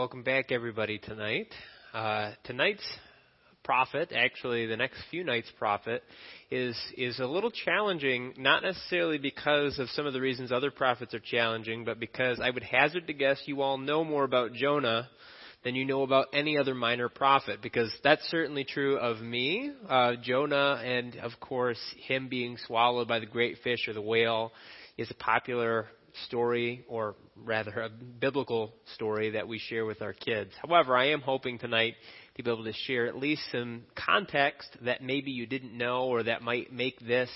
welcome back, everybody, tonight. Uh, tonight's prophet, actually, the next few nights' prophet, is is a little challenging. Not necessarily because of some of the reasons other prophets are challenging, but because I would hazard to guess you all know more about Jonah than you know about any other minor prophet, because that's certainly true of me, uh, Jonah, and of course him being swallowed by the great fish or the whale is a popular story, or rather a biblical story that we share with our kids. However, I am hoping tonight to be able to share at least some context that maybe you didn't know or that might make this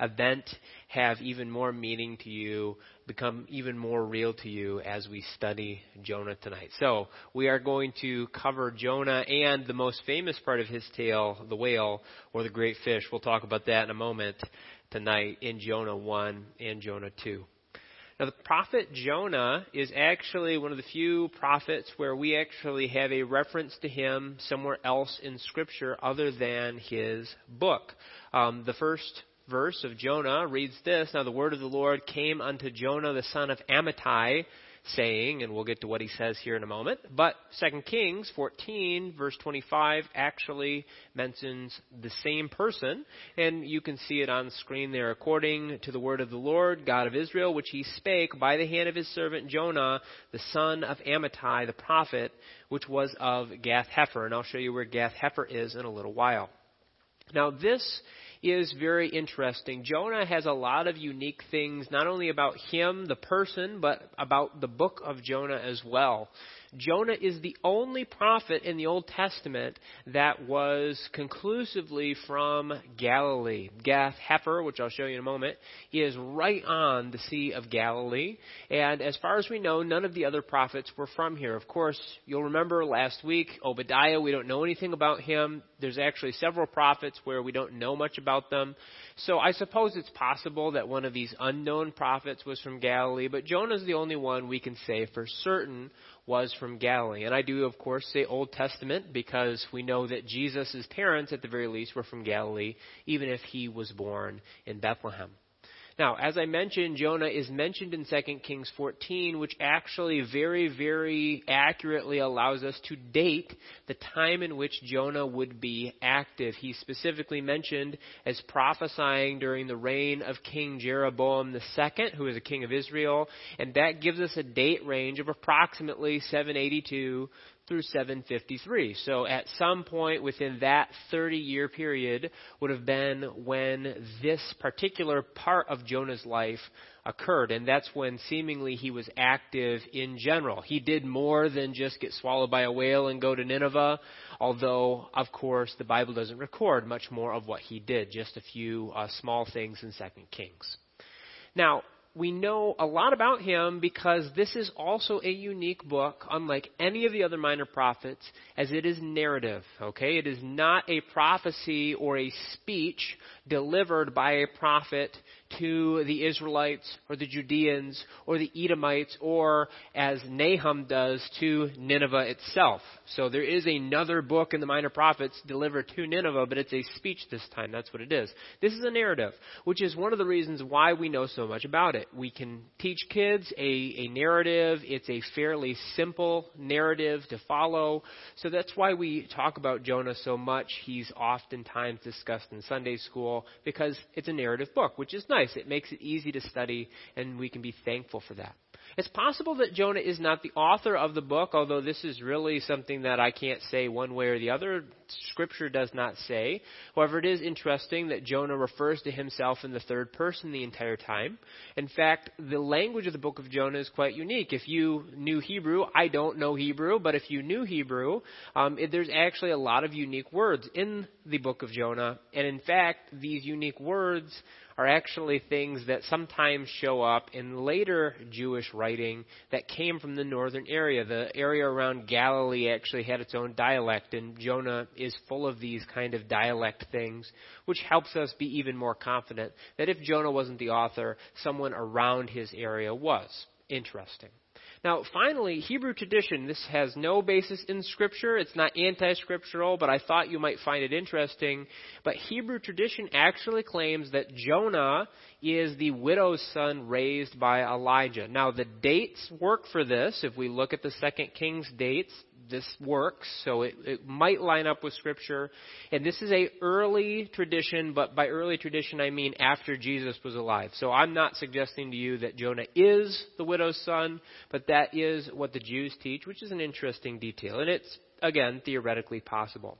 event have even more meaning to you, become even more real to you as we study Jonah tonight. So, we are going to cover Jonah and the most famous part of his tale, the whale or the great fish. We'll talk about that in a moment tonight in Jonah 1 and Jonah 2. Now, the prophet Jonah is actually one of the few prophets where we actually have a reference to him somewhere else in Scripture other than his book. Um, the first verse of Jonah reads this Now the word of the Lord came unto Jonah the son of Amittai saying, and we'll get to what he says here in a moment. But 2 Kings 14, verse 25, actually mentions the same person, and you can see it on the screen there. According to the word of the Lord, God of Israel, which he spake by the hand of his servant Jonah, the son of Amittai, the prophet, which was of Gath Hepher. And I'll show you where Gath Hepher is in a little while. Now, this is very interesting. Jonah has a lot of unique things, not only about him, the person, but about the book of Jonah as well. Jonah is the only prophet in the Old Testament that was conclusively from Galilee. Gath Hepher, which I'll show you in a moment, is right on the Sea of Galilee. And as far as we know, none of the other prophets were from here. Of course, you'll remember last week, Obadiah, we don't know anything about him. There's actually several prophets where we don't know much about them. So I suppose it's possible that one of these unknown prophets was from Galilee, but Jonah's the only one we can say for certain was from Galilee. And I do, of course, say Old Testament because we know that Jesus' parents, at the very least, were from Galilee, even if he was born in Bethlehem. Now, as I mentioned, Jonah is mentioned in 2 Kings 14, which actually very, very accurately allows us to date the time in which Jonah would be active. He's specifically mentioned as prophesying during the reign of King Jeroboam II, who is a king of Israel, and that gives us a date range of approximately 782 through 753. So at some point within that 30 year period would have been when this particular part of Jonah's life occurred. And that's when seemingly he was active in general. He did more than just get swallowed by a whale and go to Nineveh, although, of course, the Bible doesn't record much more of what he did, just a few uh, small things in 2 Kings. Now, we know a lot about him because this is also a unique book, unlike any of the other minor prophets, as it is narrative. Okay? It is not a prophecy or a speech delivered by a prophet to the Israelites or the Judeans or the Edomites or as Nahum does to Nineveh itself. So there is another book in the Minor Prophets delivered to Nineveh, but it's a speech this time. That's what it is. This is a narrative, which is one of the reasons why we know so much about it. We can teach kids a, a narrative. It's a fairly simple narrative to follow. So that's why we talk about Jonah so much. He's oftentimes discussed in Sunday school because it's a narrative book, which is nice nice. It makes it easy to study, and we can be thankful for that. It's possible that Jonah is not the author of the book, although this is really something that I can't say one way or the other. Scripture does not say. However, it is interesting that Jonah refers to himself in the third person the entire time. In fact, the language of the book of Jonah is quite unique. If you knew Hebrew, I don't know Hebrew, but if you knew Hebrew, um, it, there's actually a lot of unique words in the book of Jonah. And in fact, these unique words are actually things that sometimes show up in later Jewish writing that came from the northern area. The area around Galilee actually had its own dialect, and Jonah is full of these kind of dialect things, which helps us be even more confident that if Jonah wasn't the author, someone around his area was. Interesting. Now, finally, Hebrew tradition. This has no basis in Scripture. It's not anti scriptural, but I thought you might find it interesting. But Hebrew tradition actually claims that Jonah is the widow's son raised by Elijah. Now, the dates work for this. If we look at the Second Kings dates, this works, so it, it might line up with Scripture. And this is a early tradition, but by early tradition I mean after Jesus was alive. So I'm not suggesting to you that Jonah is the widow's son, but that is what the Jews teach, which is an interesting detail. And it's, again, theoretically possible.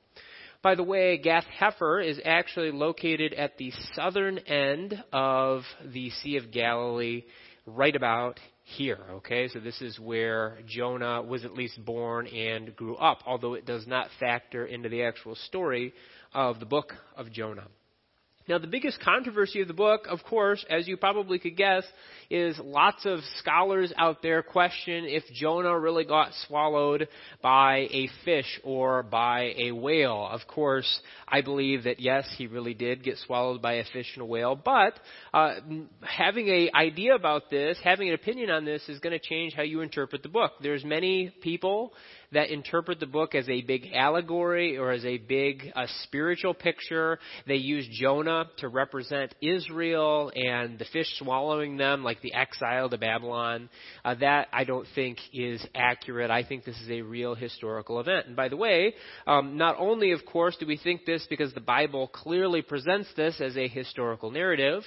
By the way, Gath Hepher is actually located at the southern end of the Sea of Galilee, right about here. Okay, so this is where Jonah was at least born and grew up, although it does not factor into the actual story of the book of Jonah. Now, the biggest controversy of the book, of course, as you probably could guess, is lots of scholars out there question if Jonah really got swallowed by a fish or by a whale. Of course, I believe that yes, he really did get swallowed by a fish and a whale, but uh, having an idea about this, having an opinion on this, is going to change how you interpret the book. There's many people that interpret the book as a big allegory or as a big uh, spiritual picture. They use Jonah to represent Israel and the fish swallowing them, like the exile to Babylon. Uh, that I don't think is accurate. I think this is a real historical event. And by the way, um, not only, of course, do we think this because the Bible clearly presents this as a historical narrative,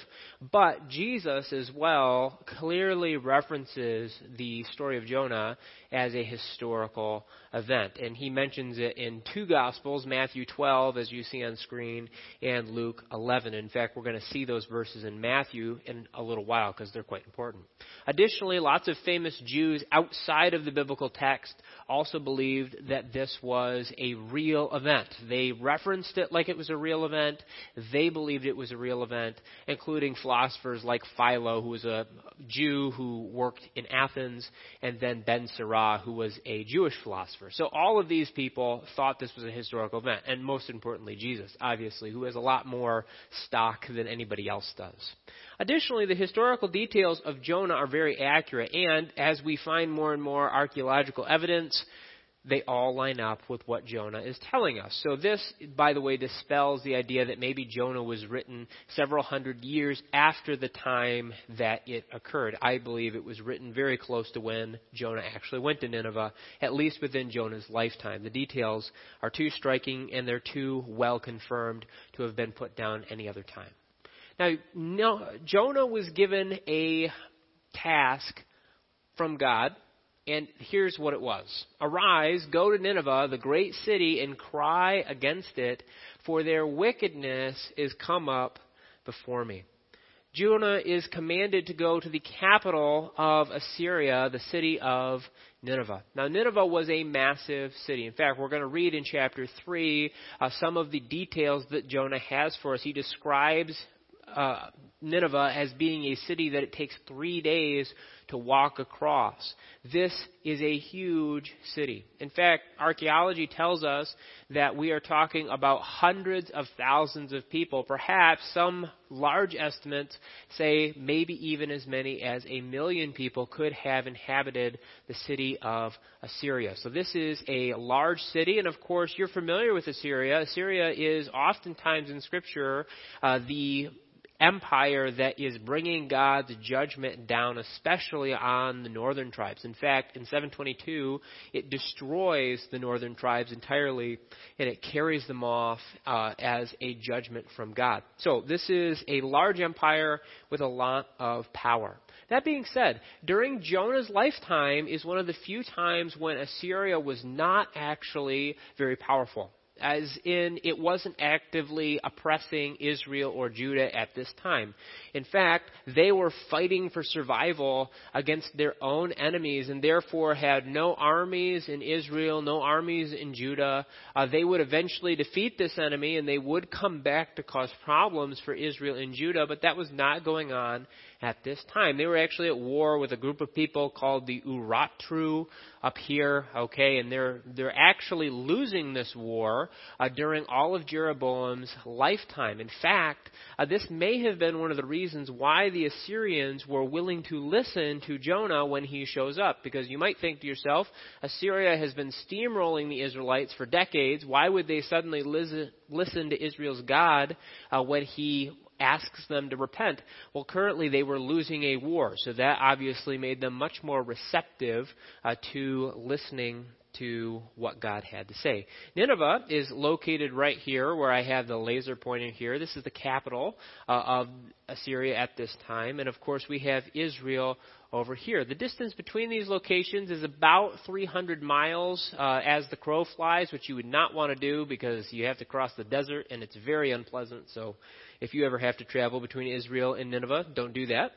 but Jesus as well clearly references the story of Jonah as a historical event. And he mentions it in two Gospels, Matthew 12, as you see on screen, and Luke 11. In fact, we're going to see those verses in Matthew in a little while because they're quite important. Additionally, lots of famous Jews outside of the biblical text also believed that this was a real event. They referenced it like it was a real event. They believed it was a real event, including philosophers like Philo, who was a Jew who worked in Athens, and then Ben Who was a Jewish philosopher. So all of these people thought this was a historical event, and most importantly, Jesus, obviously, who has a lot more stock than anybody else does. Additionally, the historical details of Jonah are very accurate, and as we find more and more archaeological evidence, they all line up with what Jonah is telling us. So this, by the way, dispels the idea that maybe Jonah was written several hundred years after the time that it occurred. I believe it was written very close to when Jonah actually went to Nineveh, at least within Jonah's lifetime. The details are too striking and they're too well confirmed to have been put down any other time. Now, no, Jonah was given a task from God, and here's what it was Arise, go to Nineveh, the great city, and cry against it, for their wickedness is come up before me. Jonah is commanded to go to the capital of Assyria, the city of Nineveh. Now, Nineveh was a massive city. In fact, we're going to read in chapter 3 uh, some of the details that Jonah has for us. He describes uh, Nineveh as being a city that it takes three days to walk across. This is a huge city. In fact, archaeology tells us that we are talking about hundreds of thousands of people. Perhaps some large estimates say maybe even as many as a million people could have inhabited the city of Assyria. So this is a large city, and of course you're familiar with Assyria. Assyria is oftentimes in Scripture uh, the empire that is bringing God's judgment down, especially on the northern tribes. In fact, in 722, it destroys the northern tribes entirely and it carries them off uh, as a judgment from God. So, this is a large empire with a lot of power. That being said, during Jonah's lifetime is one of the few times when Assyria was not actually very powerful as in it wasn't actively oppressing Israel or Judah at this time. In fact, they were fighting for survival against their own enemies and therefore had no armies in Israel, no armies in Judah. Uh, they would eventually defeat this enemy and they would come back to cause problems for Israel and Judah, but that was not going on at this time. They were actually at war with a group of people called the Urartu up here, okay, and they're they're actually losing this war uh, during all of Jeroboam's lifetime. In fact, uh, this may have been one of the reasons why the Assyrians were willing to listen to Jonah when he shows up, because you might think to yourself, Assyria has been steamrolling the Israelites for decades. Why would they suddenly listen, listen to Israel's God uh, when he asks them to repent. Well, currently they were losing a war, so that obviously made them much more receptive uh, to listening to what God had to say. Nineveh is located right here where I have the laser pointer here. This is the capital uh, of Assyria at this time. And of course, we have Israel over here. The distance between these locations is about 300 miles uh, as the crow flies, which you would not want to do because you have to cross the desert and it's very unpleasant. So if you ever have to travel between Israel and Nineveh, don't do that.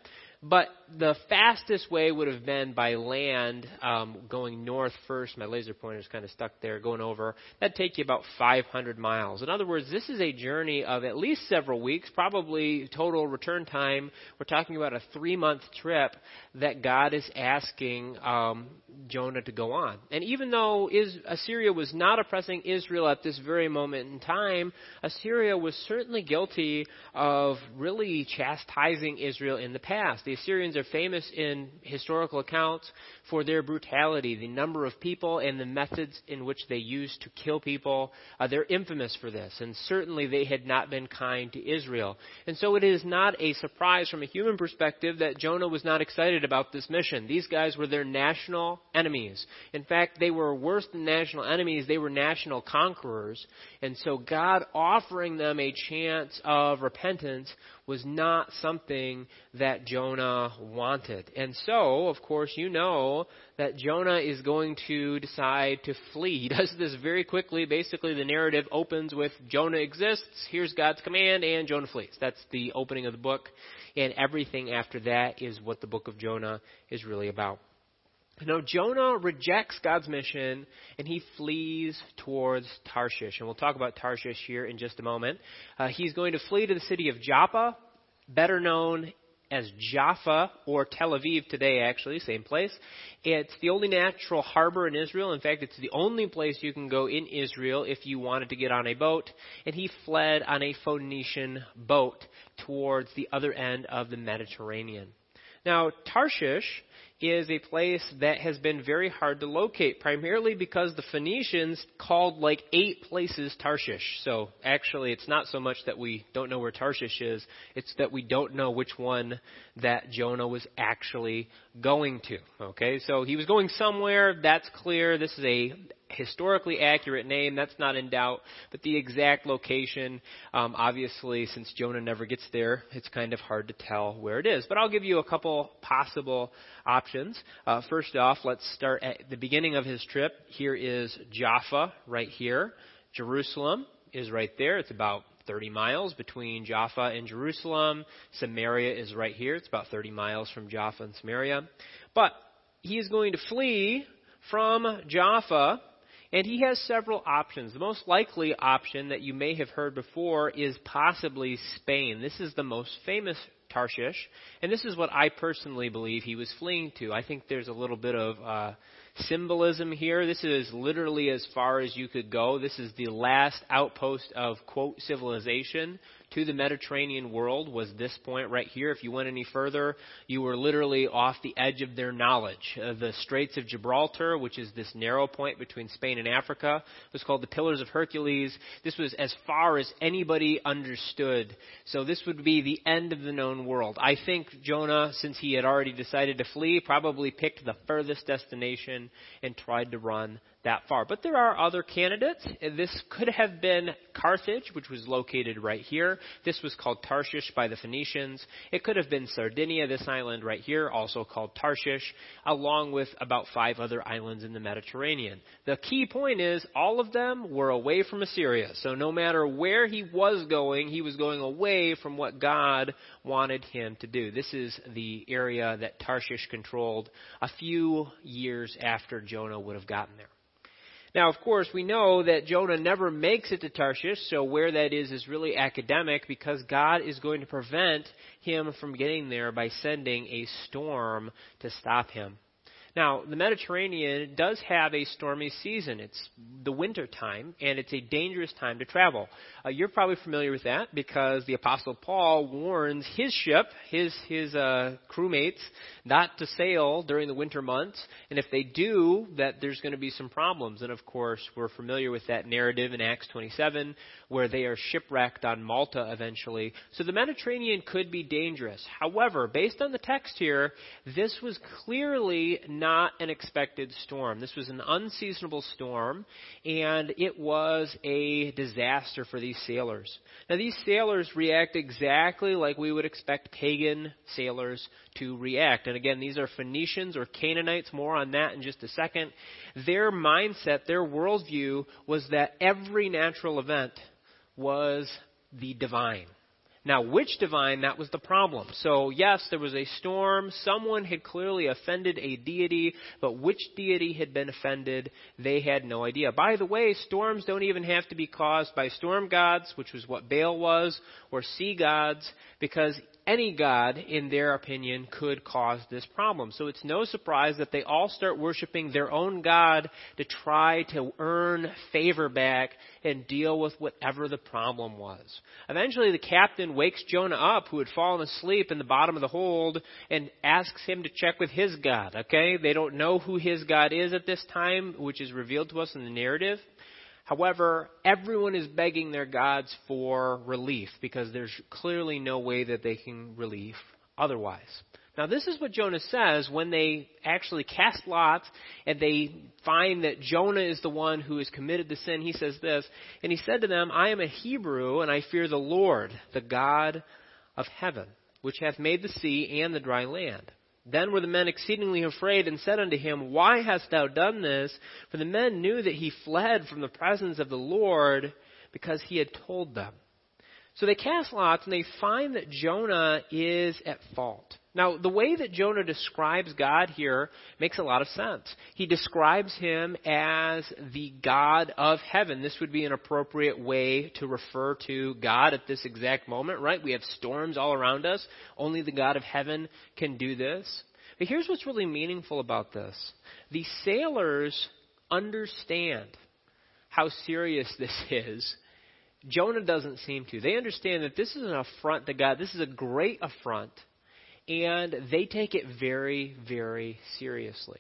But the fastest way would have been by land, um, going north first. My laser pointer is kind of stuck there, going over. That'd take you about 500 miles. In other words, this is a journey of at least several weeks, probably total return time. We're talking about a three-month trip that God is asking um, Jonah to go on. And even though is, Assyria was not oppressing Israel at this very moment in time, Assyria was certainly guilty of really chastising Israel in the past. The Assyrians are famous in historical accounts for their brutality, the number of people and the methods in which they used to kill people. Uh, they're infamous for this, and certainly they had not been kind to Israel. And so it is not a surprise from a human perspective that Jonah was not excited about this mission. These guys were their national enemies. In fact, they were worse than national enemies, they were national conquerors. And so God offering them a chance of repentance was not something that Jonah wanted. And so, of course, you know that Jonah is going to decide to flee. He does this very quickly. Basically, the narrative opens with Jonah exists, here's God's command, and Jonah flees. That's the opening of the book. And everything after that is what the book of Jonah is really about. Now, Jonah rejects God's mission and he flees towards Tarshish. And we'll talk about Tarshish here in just a moment. Uh, he's going to flee to the city of Joppa, better known as Jaffa or Tel Aviv today, actually, same place. It's the only natural harbor in Israel. In fact, it's the only place you can go in Israel if you wanted to get on a boat. And he fled on a Phoenician boat towards the other end of the Mediterranean. Now, Tarshish is a place that has been very hard to locate, primarily because the Phoenicians called like eight places Tarshish. So actually, it's not so much that we don't know where Tarshish is, it's that we don't know which one that Jonah was actually going to. Okay, so he was going somewhere, that's clear. This is a historically accurate name, that's not in doubt, but the exact location, um, obviously, since Jonah never gets there, it's kind of hard to tell where it is. But I'll give you a couple possible options. Uh, first off, let's start at the beginning of his trip. Here is Jaffa, right here. Jerusalem is right there. It's about 30 miles between Jaffa and Jerusalem. Samaria is right here. It's about 30 miles from Jaffa and Samaria. But he is going to flee from Jaffa and he has several options. The most likely option that you may have heard before is possibly Spain. This is the most famous Tarshish, and this is what I personally believe he was fleeing to. I think there's a little bit of uh, symbolism here. This is literally as far as you could go. This is the last outpost of, quote, civilization to the Mediterranean world was this point right here. If you went any further, you were literally off the edge of their knowledge. Uh, the Straits of Gibraltar, which is this narrow point between Spain and Africa, was called the Pillars of Hercules. This was as far as anybody understood. So this would be the end of the known world. I think Jonah, since he had already decided to flee, probably picked the furthest destination and tried to run that far. But there are other candidates. This could have been Carthage, which was located right here. This was called Tarshish by the Phoenicians. It could have been Sardinia, this island right here, also called Tarshish, along with about five other islands in the Mediterranean. The key point is all of them were away from Assyria. So no matter where he was going, he was going away from what God wanted him to do. This is the area that Tarshish controlled a few years after Jonah would have gotten there. Now, of course, we know that Jonah never makes it to Tarshish, so where that is is really academic because God is going to prevent him from getting there by sending a storm to stop him. Now, the Mediterranean does have a stormy season. It's the winter time, and it's a dangerous time to travel. Uh, you're probably familiar with that because the Apostle Paul warns his ship, his his uh, crewmates, not to sail during the winter months, and if they do, that there's going to be some problems. And of course, we're familiar with that narrative in Acts 27, where they are shipwrecked on Malta eventually. So the Mediterranean could be dangerous. However, based on the text here, this was clearly not an expected storm. This was an unseasonable storm, and it was a disaster for these sailors. Now, these sailors react exactly like we would expect pagan sailors to react. And again, these are Phoenicians or Canaanites, more on that in just a second. Their mindset, their worldview was that every natural event was the divine. Now, which divine, that was the problem. So, yes, there was a storm. Someone had clearly offended a deity, but which deity had been offended, they had no idea. By the way, storms don't even have to be caused by storm gods, which was what Baal was, or sea gods, because any god, in their opinion, could cause this problem. So it's no surprise that they all start worshiping their own god to try to earn favor back and deal with whatever the problem was. Eventually, the captain wakes Jonah up, who had fallen asleep in the bottom of the hold, and asks him to check with his god. Okay? They don't know who his god is at this time, which is revealed to us in the narrative. However, everyone is begging their gods for relief because there's clearly no way that they can relieve otherwise. Now, this is what Jonah says when they actually cast lots and they find that Jonah is the one who has committed the sin. He says this, and he said to them, I am a Hebrew, and I fear the Lord, the God of heaven, which hath made the sea and the dry land. Then were the men exceedingly afraid and said unto him, Why hast thou done this? For the men knew that he fled from the presence of the Lord because he had told them. So they cast lots and they find that Jonah is at fault. Now, the way that Jonah describes God here makes a lot of sense. He describes him as the God of heaven. This would be an appropriate way to refer to God at this exact moment, right? We have storms all around us. Only the God of heaven can do this. But here's what's really meaningful about this the sailors understand how serious this is. Jonah doesn't seem to. They understand that this is an affront to God. This is a great affront and they take it very, very seriously.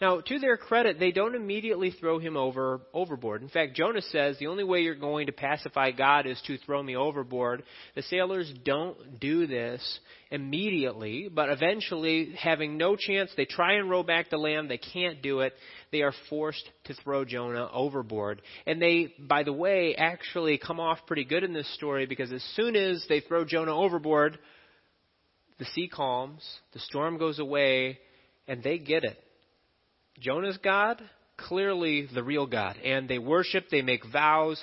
Now, to their credit, they don't immediately throw him over overboard. In fact, Jonah says the only way you're going to pacify God is to throw me overboard. The sailors don't do this immediately, but eventually, having no chance, they try and row back to land. They can't do it. They are forced to throw Jonah overboard. And they, by the way, actually come off pretty good in this story because as soon as they throw Jonah overboard, the sea calms, the storm goes away, and they get it. Jonah's God, clearly the real God. And they worship, they make vows,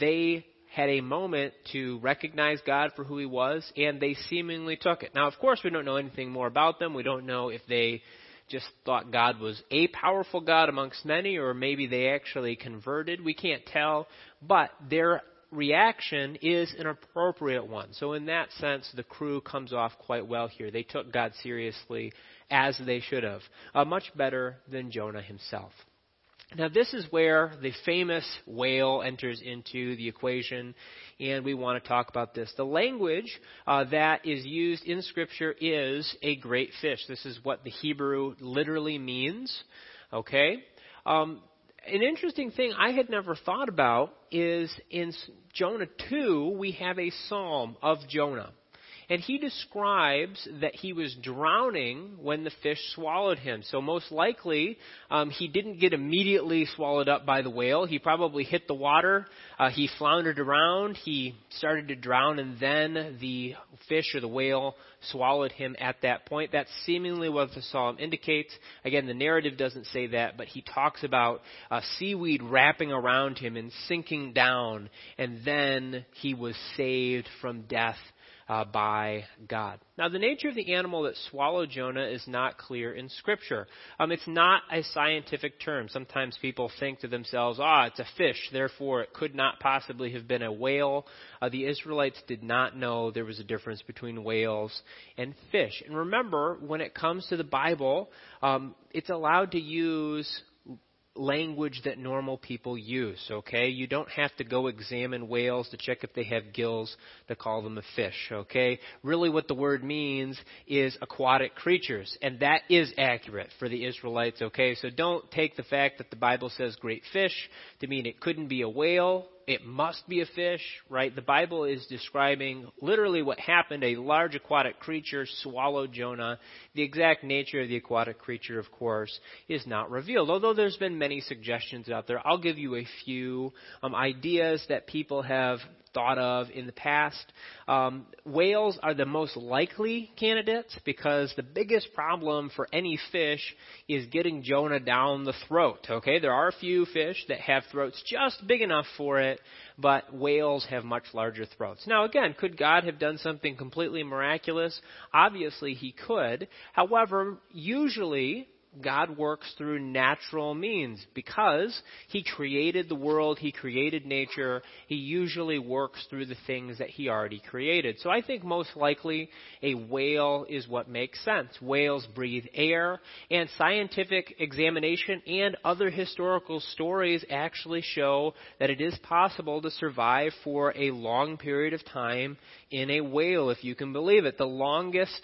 they had a moment to recognize God for who he was, and they seemingly took it. Now, of course, we don't know anything more about them. We don't know if they just thought God was a powerful God amongst many, or maybe they actually converted. We can't tell. But their reaction is an appropriate one. So, in that sense, the crew comes off quite well here. They took God seriously as they should have, uh, much better than Jonah himself. Now, this is where the famous whale enters into the equation, and we want to talk about this. The language uh, that is used in Scripture is a great fish. This is what the Hebrew literally means. Okay? Um, an interesting thing I had never thought about is in Jonah 2, we have a psalm of Jonah. And he describes that he was drowning when the fish swallowed him. So most likely, um, he didn't get immediately swallowed up by the whale. He probably hit the water. Uh, he floundered around. He started to drown, and then the fish or the whale swallowed him at that point. That's seemingly what the psalm indicates. Again, the narrative doesn't say that, but he talks about uh, seaweed wrapping around him and sinking down, and then he was saved from death uh, by God. Now, the nature of the animal that swallowed Jonah is not clear in Scripture. Um, it's not a scientific term. Sometimes people think to themselves, ah, it's a fish, therefore it could not possibly have been a whale. Uh, the Israelites did not know there was a difference between whales and fish. And remember, when it comes to the Bible, um, it's allowed to use language that normal people use, okay? You don't have to go examine whales to check if they have gills to call them a fish, okay? Really what the word means is aquatic creatures, and that is accurate for the Israelites, okay? So don't take the fact that the Bible says great fish to mean it couldn't be a whale it must be a fish, right? The Bible is describing literally what happened. A large aquatic creature swallowed Jonah. The exact nature of the aquatic creature, of course, is not revealed. Although there's been many suggestions out there, I'll give you a few um, ideas that people have thought of in the past. Um, whales are the most likely candidates because the biggest problem for any fish is getting Jonah down the throat. Okay, there are a few fish that have throats just big enough for it, but whales have much larger throats. Now, again, could God have done something completely miraculous? Obviously, He could. However, usually God works through natural means because He created the world, He created nature. He usually works through the things that He already created. So I think most likely a whale is what makes sense. Whales breathe air, and scientific examination and other historical stories actually show that it is possible to survive for a long period of time in a whale, if you can believe it. The longest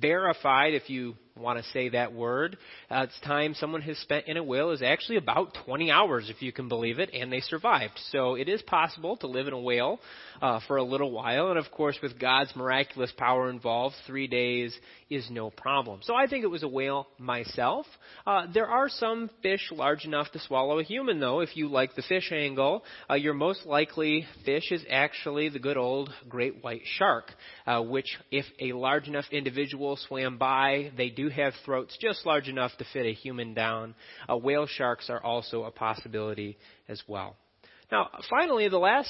verified, if you want to say that word. Uh, it's time someone has spent in a whale is actually about 20 hours, if you can believe it, and they survived. So it is possible to live in a whale uh, for a little while, and of course, with God's miraculous power involved, three days is no problem. So I think it was a whale myself. Uh, there are some fish large enough to swallow a human, though. If you like the fish angle, uh, your most likely fish is actually the good old great white shark, uh, which, if a large enough individual swam by, they do have throats just large enough to fit a human down. Uh, whale sharks are also a possibility as well. Now, finally, the last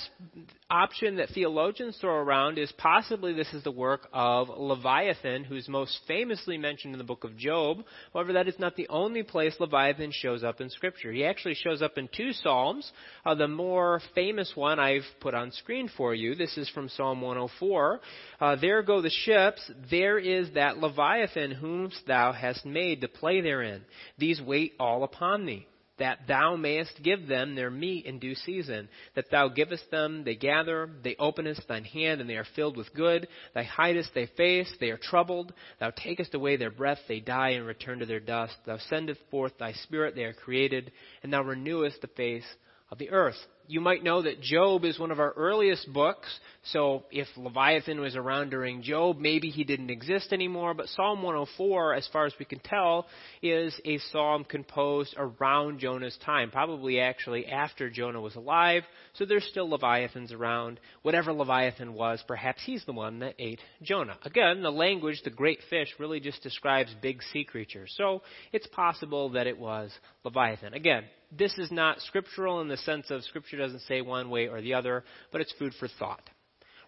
option that theologians throw around is possibly this is the work of Leviathan, who's most famously mentioned in the book of Job. However, that is not the only place Leviathan shows up in Scripture. He actually shows up in two Psalms. Uh, the more famous one I've put on screen for you. This is from Psalm 104. Uh, there go the ships. There is that Leviathan whom thou hast made to play therein. These wait all upon thee that thou mayest give them their meat in due season. That thou givest them, they gather, they openest thine hand, and they are filled with good. Thou hidest their face, they are troubled. Thou takest away their breath, they die and return to their dust. Thou sendest forth thy spirit, they are created, and thou renewest the face of the earth you might know that Job is one of our earliest books. So if Leviathan was around during Job, maybe he didn't exist anymore. But Psalm 104, as far as we can tell, is a psalm composed around Jonah's time, probably actually after Jonah was alive. So there's still Leviathans around. Whatever Leviathan was, perhaps he's the one that ate Jonah. Again, the language, the great fish, really just describes big sea creatures. So it's possible that it was Leviathan. Again, this is not scriptural in the sense of Scripture doesn't say one way or the other, but it's food for thought.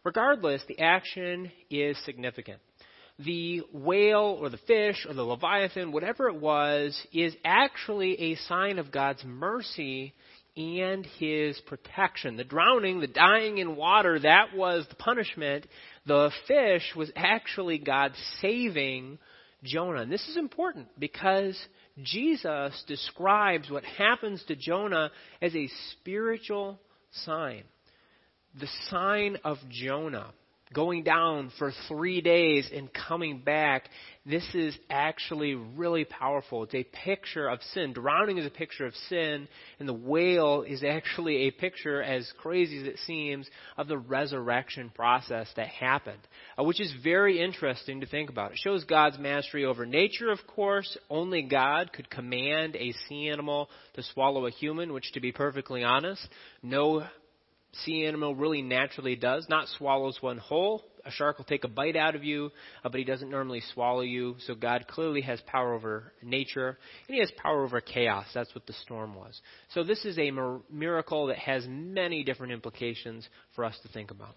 Regardless, the action is significant. The whale or the fish or the leviathan, whatever it was, is actually a sign of God's mercy and his protection. The drowning, the dying in water, that was the punishment. The fish was actually God saving Jonah. And this is important because Jesus describes what happens to Jonah as a spiritual sign. The sign of Jonah going down for three days and coming back, this is actually really powerful. It's a picture of sin. Drowning is a picture of sin, and the whale is actually a picture, as crazy as it seems, of the resurrection process that happened, uh, which is very interesting to think about. It shows God's mastery over nature, of course. Only God could command a sea animal to swallow a human, which, to be perfectly honest, no sea animal really naturally does. Not swallows one whole. A shark will take a bite out of you, uh, but he doesn't normally swallow you. So God clearly has power over nature, and he has power over chaos. That's what the storm was. So this is a miracle that has many different implications for us to think about.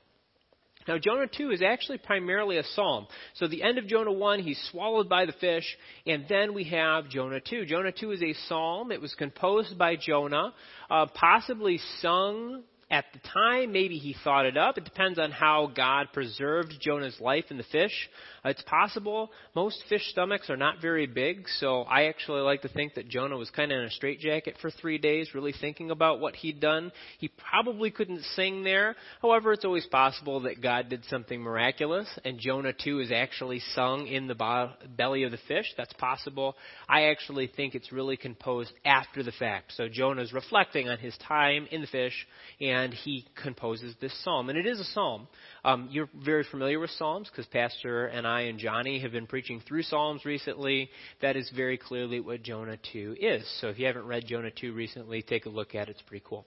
Now, Jonah 2 is actually primarily a psalm. So, the end of Jonah 1, he's swallowed by the fish, and then we have Jonah 2. Jonah 2 is a psalm. It was composed by Jonah, uh, possibly sung at the time. Maybe he thought it up. It depends on how God preserved Jonah's life in the fish. Uh, it's possible. Most fish stomachs are not very big, so I actually like to think that Jonah was kind of in a straitjacket for three days, really thinking about what he'd done. He probably couldn't sing there. However, it's always possible that God did something miraculous, and Jonah 2 is actually sung in the bo- belly of the fish. That's possible. I actually think it's really composed after the fact. So Jonah's reflecting on his time in the fish, and he composes this psalm. And it is a psalm. Um, you're very familiar with Psalms because Pastor and I and Johnny have been preaching through Psalms recently. That is very clearly what Jonah 2 is. So if you haven't read Jonah 2 recently, take a look at it. It's pretty cool.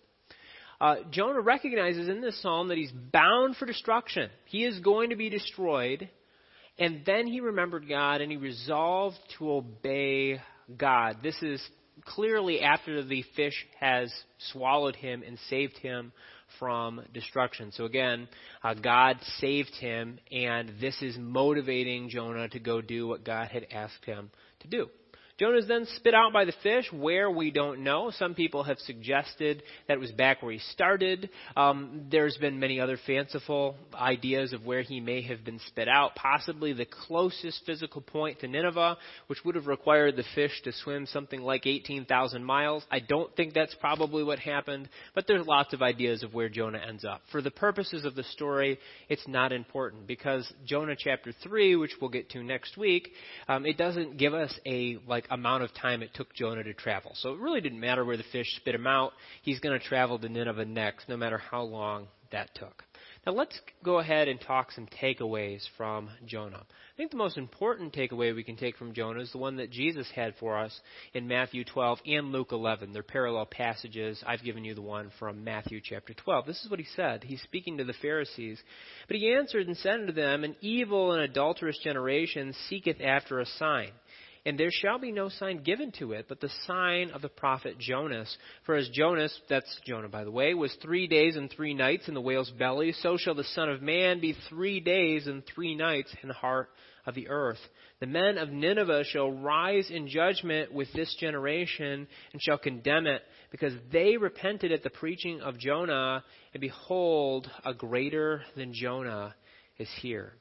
Uh, Jonah recognizes in this psalm that he's bound for destruction. He is going to be destroyed. And then he remembered God and he resolved to obey God. This is clearly after the fish has swallowed him and saved him from destruction. So again, uh, God saved him, and this is motivating Jonah to go do what God had asked him to do. Jonah is then spit out by the fish. Where we don't know. Some people have suggested that it was back where he started. Um, there's been many other fanciful ideas of where he may have been spit out. Possibly the closest physical point to Nineveh, which would have required the fish to swim something like 18,000 miles. I don't think that's probably what happened, but there's lots of ideas of where Jonah ends up. For the purposes of the story, it's not important because Jonah chapter 3, which we'll get to next week, um, it doesn't give us a like amount of time it took Jonah to travel. So it really didn't matter where the fish spit him out. He's going to travel to Nineveh next, no matter how long that took. Now let's go ahead and talk some takeaways from Jonah. I think the most important takeaway we can take from Jonah is the one that Jesus had for us in Matthew 12 and Luke 11. They're parallel passages. I've given you the one from Matthew chapter 12. This is what he said. He's speaking to the Pharisees. But he answered and said unto them, An evil and adulterous generation seeketh after a sign and there shall be no sign given to it but the sign of the prophet Jonas. For as Jonas, that's Jonah by the way, was three days and three nights in the whale's belly, so shall the Son of Man be three days and three nights in the heart of the earth. The men of Nineveh shall rise in judgment with this generation and shall condemn it, because they repented at the preaching of Jonah, and behold, a greater than Jonah is here.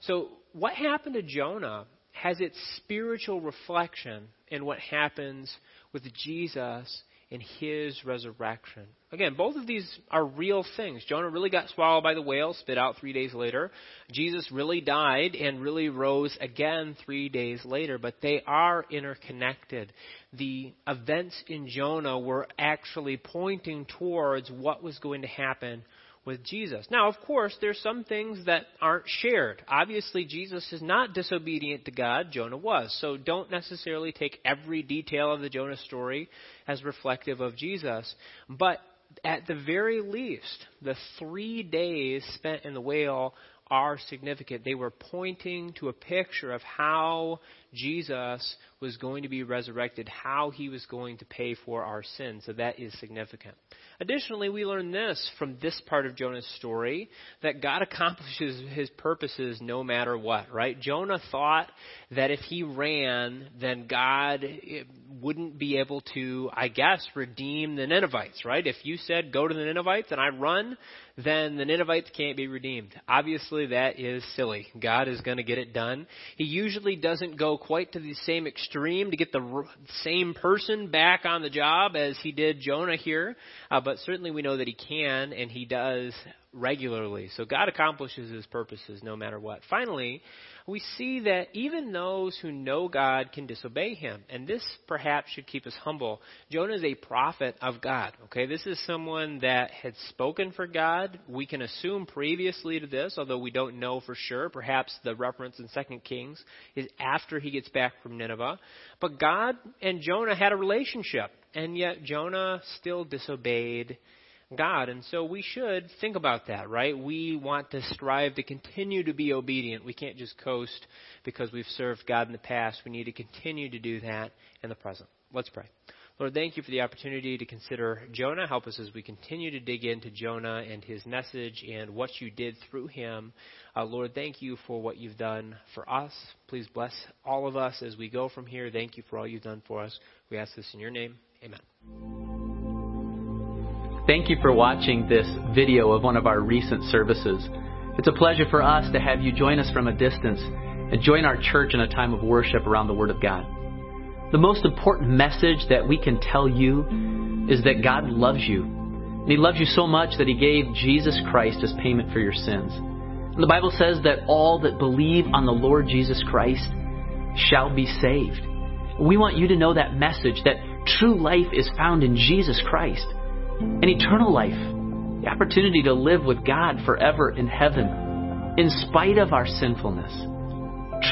So, what happened to Jonah has its spiritual reflection in what happens with Jesus in his resurrection. Again, both of these are real things. Jonah really got swallowed by the whale, spit out three days later. Jesus really died and really rose again three days later, but they are interconnected. The events in Jonah were actually pointing towards what was going to happen with Jesus. Now, of course, there's some things that aren't shared. Obviously, Jesus is not disobedient to God. Jonah was. So don't necessarily take every detail of the Jonah story as reflective of Jesus. But at the very least, the three days spent in the whale are significant. They were pointing to a picture of how Jesus was going to be resurrected, how he was going to pay for our sins. So that is significant. Additionally, we learn this from this part of Jonah's story that God accomplishes his purposes no matter what, right? Jonah thought that if he ran, then God eh, wouldn't be able to, I guess, redeem the Ninevites, right? If you said, go to the Ninevites and I run, then the Ninevites can't be redeemed. Obviously, that is silly. God is going to get it done. He usually doesn't go quite to the same extreme to get the same person back on the job as he did Jonah here, uh, but certainly we know that he can and he does regularly. So God accomplishes his purposes no matter what. Finally, we see that even those who know God can disobey him. And this perhaps should keep us humble. Jonah is a prophet of God. Okay, this is someone that had spoken for God. We can assume previously to this, although we don't know for sure. Perhaps the reference in 2 Kings is after he gets back from Nineveh. But God and Jonah had a relationship, and yet Jonah still disobeyed God. And so we should think about that, right? We want to strive to continue to be obedient. We can't just coast because we've served God in the past. We need to continue to do that in the present. Let's pray. Lord, thank you for the opportunity to consider Jonah. Help us as we continue to dig into Jonah and his message and what you did through him. Uh, Lord, thank you for what you've done for us. Please bless all of us as we go from here. Thank you for all you've done for us. We ask this in your name. Amen. Thank you for watching this video of one of our recent services. It's a pleasure for us to have you join us from a distance and join our church in a time of worship around the Word of God. The most important message that we can tell you is that God loves you. And He loves you so much that He gave Jesus Christ as payment for your sins. And the Bible says that all that believe on the Lord Jesus Christ shall be saved. We want you to know that message that true life is found in Jesus Christ. An eternal life, the opportunity to live with God forever in heaven, in spite of our sinfulness.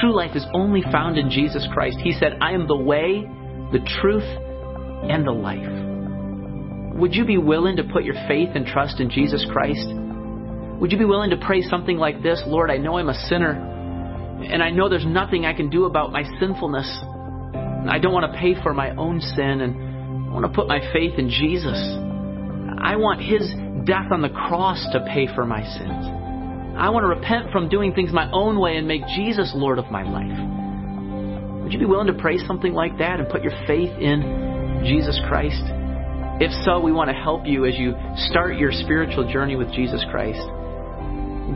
True life is only found in Jesus Christ. He said, I am the way, the truth, and the life. Would you be willing to put your faith and trust in Jesus Christ? Would you be willing to pray something like this Lord, I know I'm a sinner, and I know there's nothing I can do about my sinfulness. I don't want to pay for my own sin, and I want to put my faith in Jesus. I want His death on the cross to pay for my sins. I want to repent from doing things my own way and make Jesus Lord of my life. Would you be willing to pray something like that and put your faith in Jesus Christ? If so, we want to help you as you start your spiritual journey with Jesus Christ.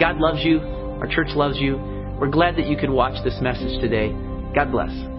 God loves you. Our church loves you. We're glad that you could watch this message today. God bless.